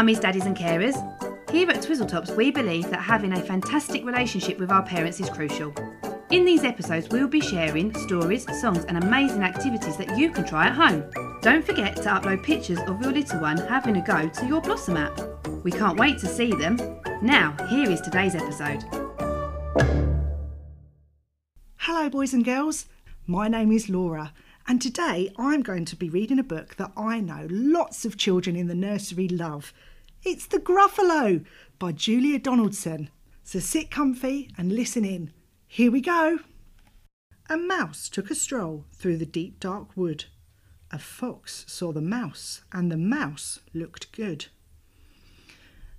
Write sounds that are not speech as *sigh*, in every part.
mummies, daddies, and carers. Here at Twizzletops, we believe that having a fantastic relationship with our parents is crucial. In these episodes, we'll be sharing stories, songs, and amazing activities that you can try at home. Don't forget to upload pictures of your little one having a go to your Blossom app. We can't wait to see them. Now, here is today's episode. Hello, boys and girls. My name is Laura, and today I'm going to be reading a book that I know lots of children in the nursery love. It's The Gruffalo by Julia Donaldson. So sit comfy and listen in. Here we go. A mouse took a stroll through the deep dark wood. A fox saw the mouse, and the mouse looked good.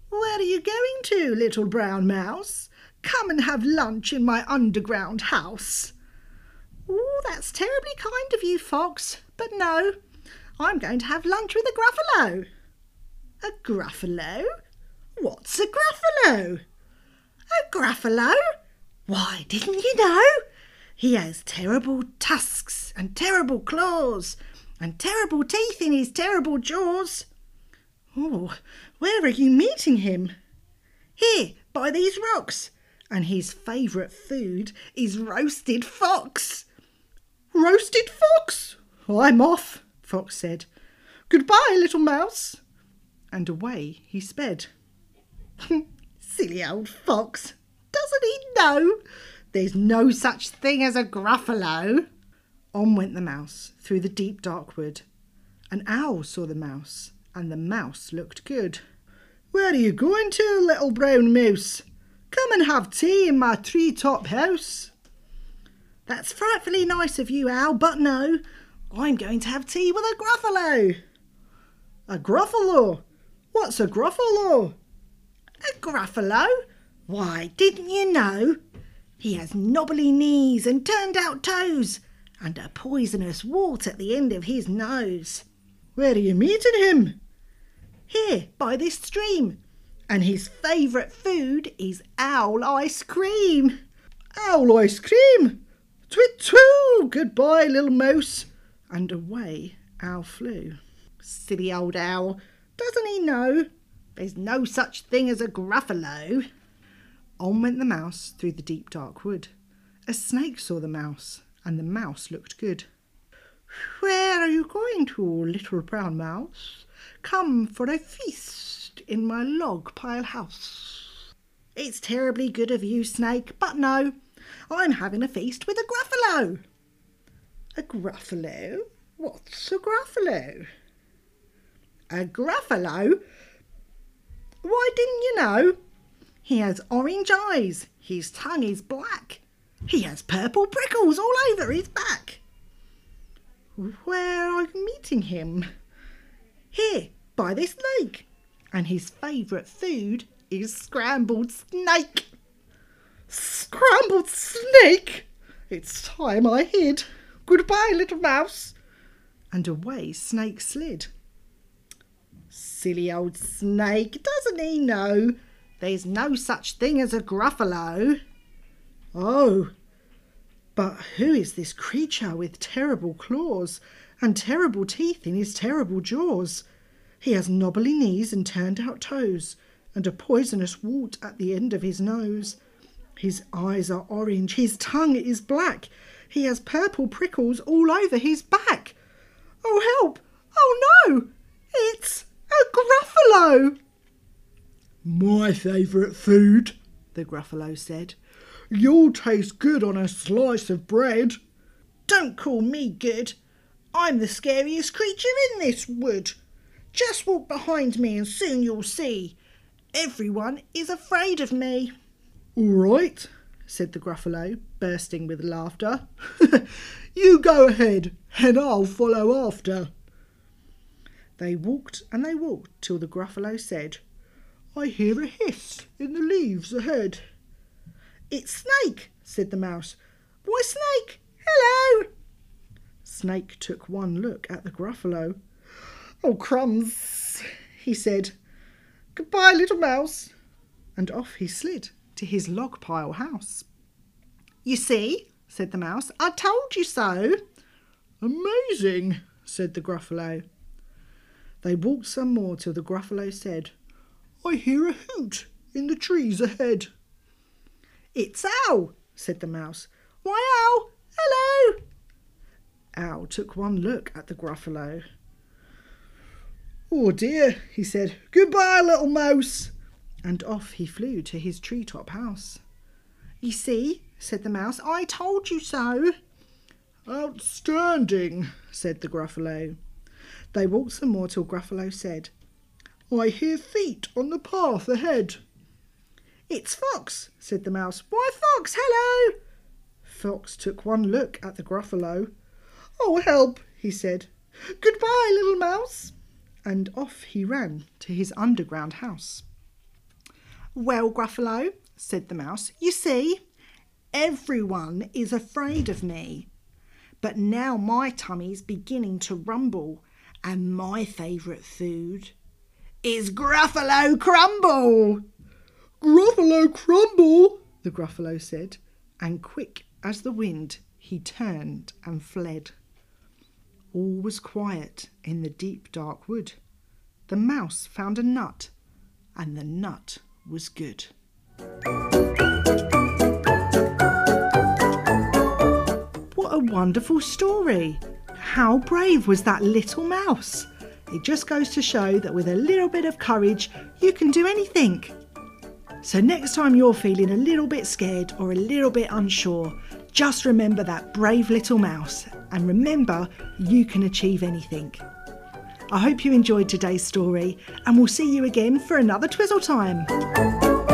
Where are you going to, little brown mouse? Come and have lunch in my underground house. Oh, that's terribly kind of you, Fox, but no, I'm going to have lunch with a Gruffalo. A Gruffalo? What's a Gruffalo? A Gruffalo? Why, didn't you know? He has terrible tusks and terrible claws and terrible teeth in his terrible jaws. Oh, where are you meeting him? Here, by these rocks. And his favourite food is roasted fox. Roasted fox? I'm off, Fox said. Goodbye, little mouse. And away he sped. *laughs* Silly old fox. Doesn't he know? There's no such thing as a gruffalo. On went the mouse through the deep dark wood. An owl saw the mouse, and the mouse looked good. Where are you going to, little brown mouse? Come and have tea in my tree top house. That's frightfully nice of you, Owl, but no, I'm going to have tea with a gruffalo. A gruffalo? What's a gruffalo? A gruffalo? Why, didn't you know? He has knobbly knees and turned out toes, and a poisonous wart at the end of his nose. Where are you meeting him? Here, by this stream. And his favourite food is owl ice cream. Owl ice cream? Twit twoo! Goodbye, little mouse. And away Owl flew. Silly old owl. Doesn't he know? There's no such thing as a gruffalo. On went the mouse through the deep dark wood. A snake saw the mouse, and the mouse looked good. Where are you going to, little brown mouse? Come for a feast in my log pile house. It's terribly good of you, snake, but no, I'm having a feast with a gruffalo. A gruffalo? What's a gruffalo? A gruffalo? Why didn't you know? He has orange eyes. His tongue is black. He has purple prickles all over his back. Where are you meeting him? Here, by this lake. And his favourite food is scrambled snake. Scrambled snake? It's time I hid. Goodbye, little mouse. And away Snake slid. Silly old snake, doesn't he know there's no such thing as a gruffalo? Oh, but who is this creature with terrible claws and terrible teeth in his terrible jaws? He has knobbly knees and turned out toes, and a poisonous wart at the end of his nose. His eyes are orange, his tongue is black, he has purple prickles all over his back. Oh, help! Oh, no! It's a Gruffalo! My favourite food, the Gruffalo said. You'll taste good on a slice of bread. Don't call me good. I'm the scariest creature in this wood. Just walk behind me and soon you'll see. Everyone is afraid of me. All right, said the Gruffalo, bursting with laughter. *laughs* you go ahead, and I'll follow after. They walked and they walked till the Gruffalo said, I hear a hiss in the leaves ahead. It's Snake, said the mouse. Why, Snake! Hello! Snake took one look at the Gruffalo. Oh, crumbs, he said. Goodbye, little mouse. And off he slid to his log pile house. You see, said the mouse, I told you so. Amazing, said the Gruffalo. They walked some more till the Gruffalo said, I hear a hoot in the trees ahead. It's Owl, said the mouse. Why, Owl, hello. Owl took one look at the Gruffalo. Oh dear, he said. Goodbye, little mouse. And off he flew to his treetop house. You see, said the mouse, I told you so. Outstanding, said the Gruffalo. They walked some more till Gruffalo said, I hear feet on the path ahead. It's Fox, said the mouse. Why, Fox, hello! Fox took one look at the Gruffalo. Oh, help, he said. Goodbye, little mouse. And off he ran to his underground house. Well, Gruffalo, said the mouse, you see, everyone is afraid of me. But now my tummy's beginning to rumble, and my favourite food is Gruffalo Crumble. Gruffalo Crumble, the Gruffalo said, and quick as the wind he turned and fled. All was quiet in the deep dark wood. The mouse found a nut, and the nut was good. What a wonderful story! How brave was that little mouse? It just goes to show that with a little bit of courage, you can do anything. So, next time you're feeling a little bit scared or a little bit unsure, just remember that brave little mouse and remember you can achieve anything. I hope you enjoyed today's story and we'll see you again for another Twizzle time.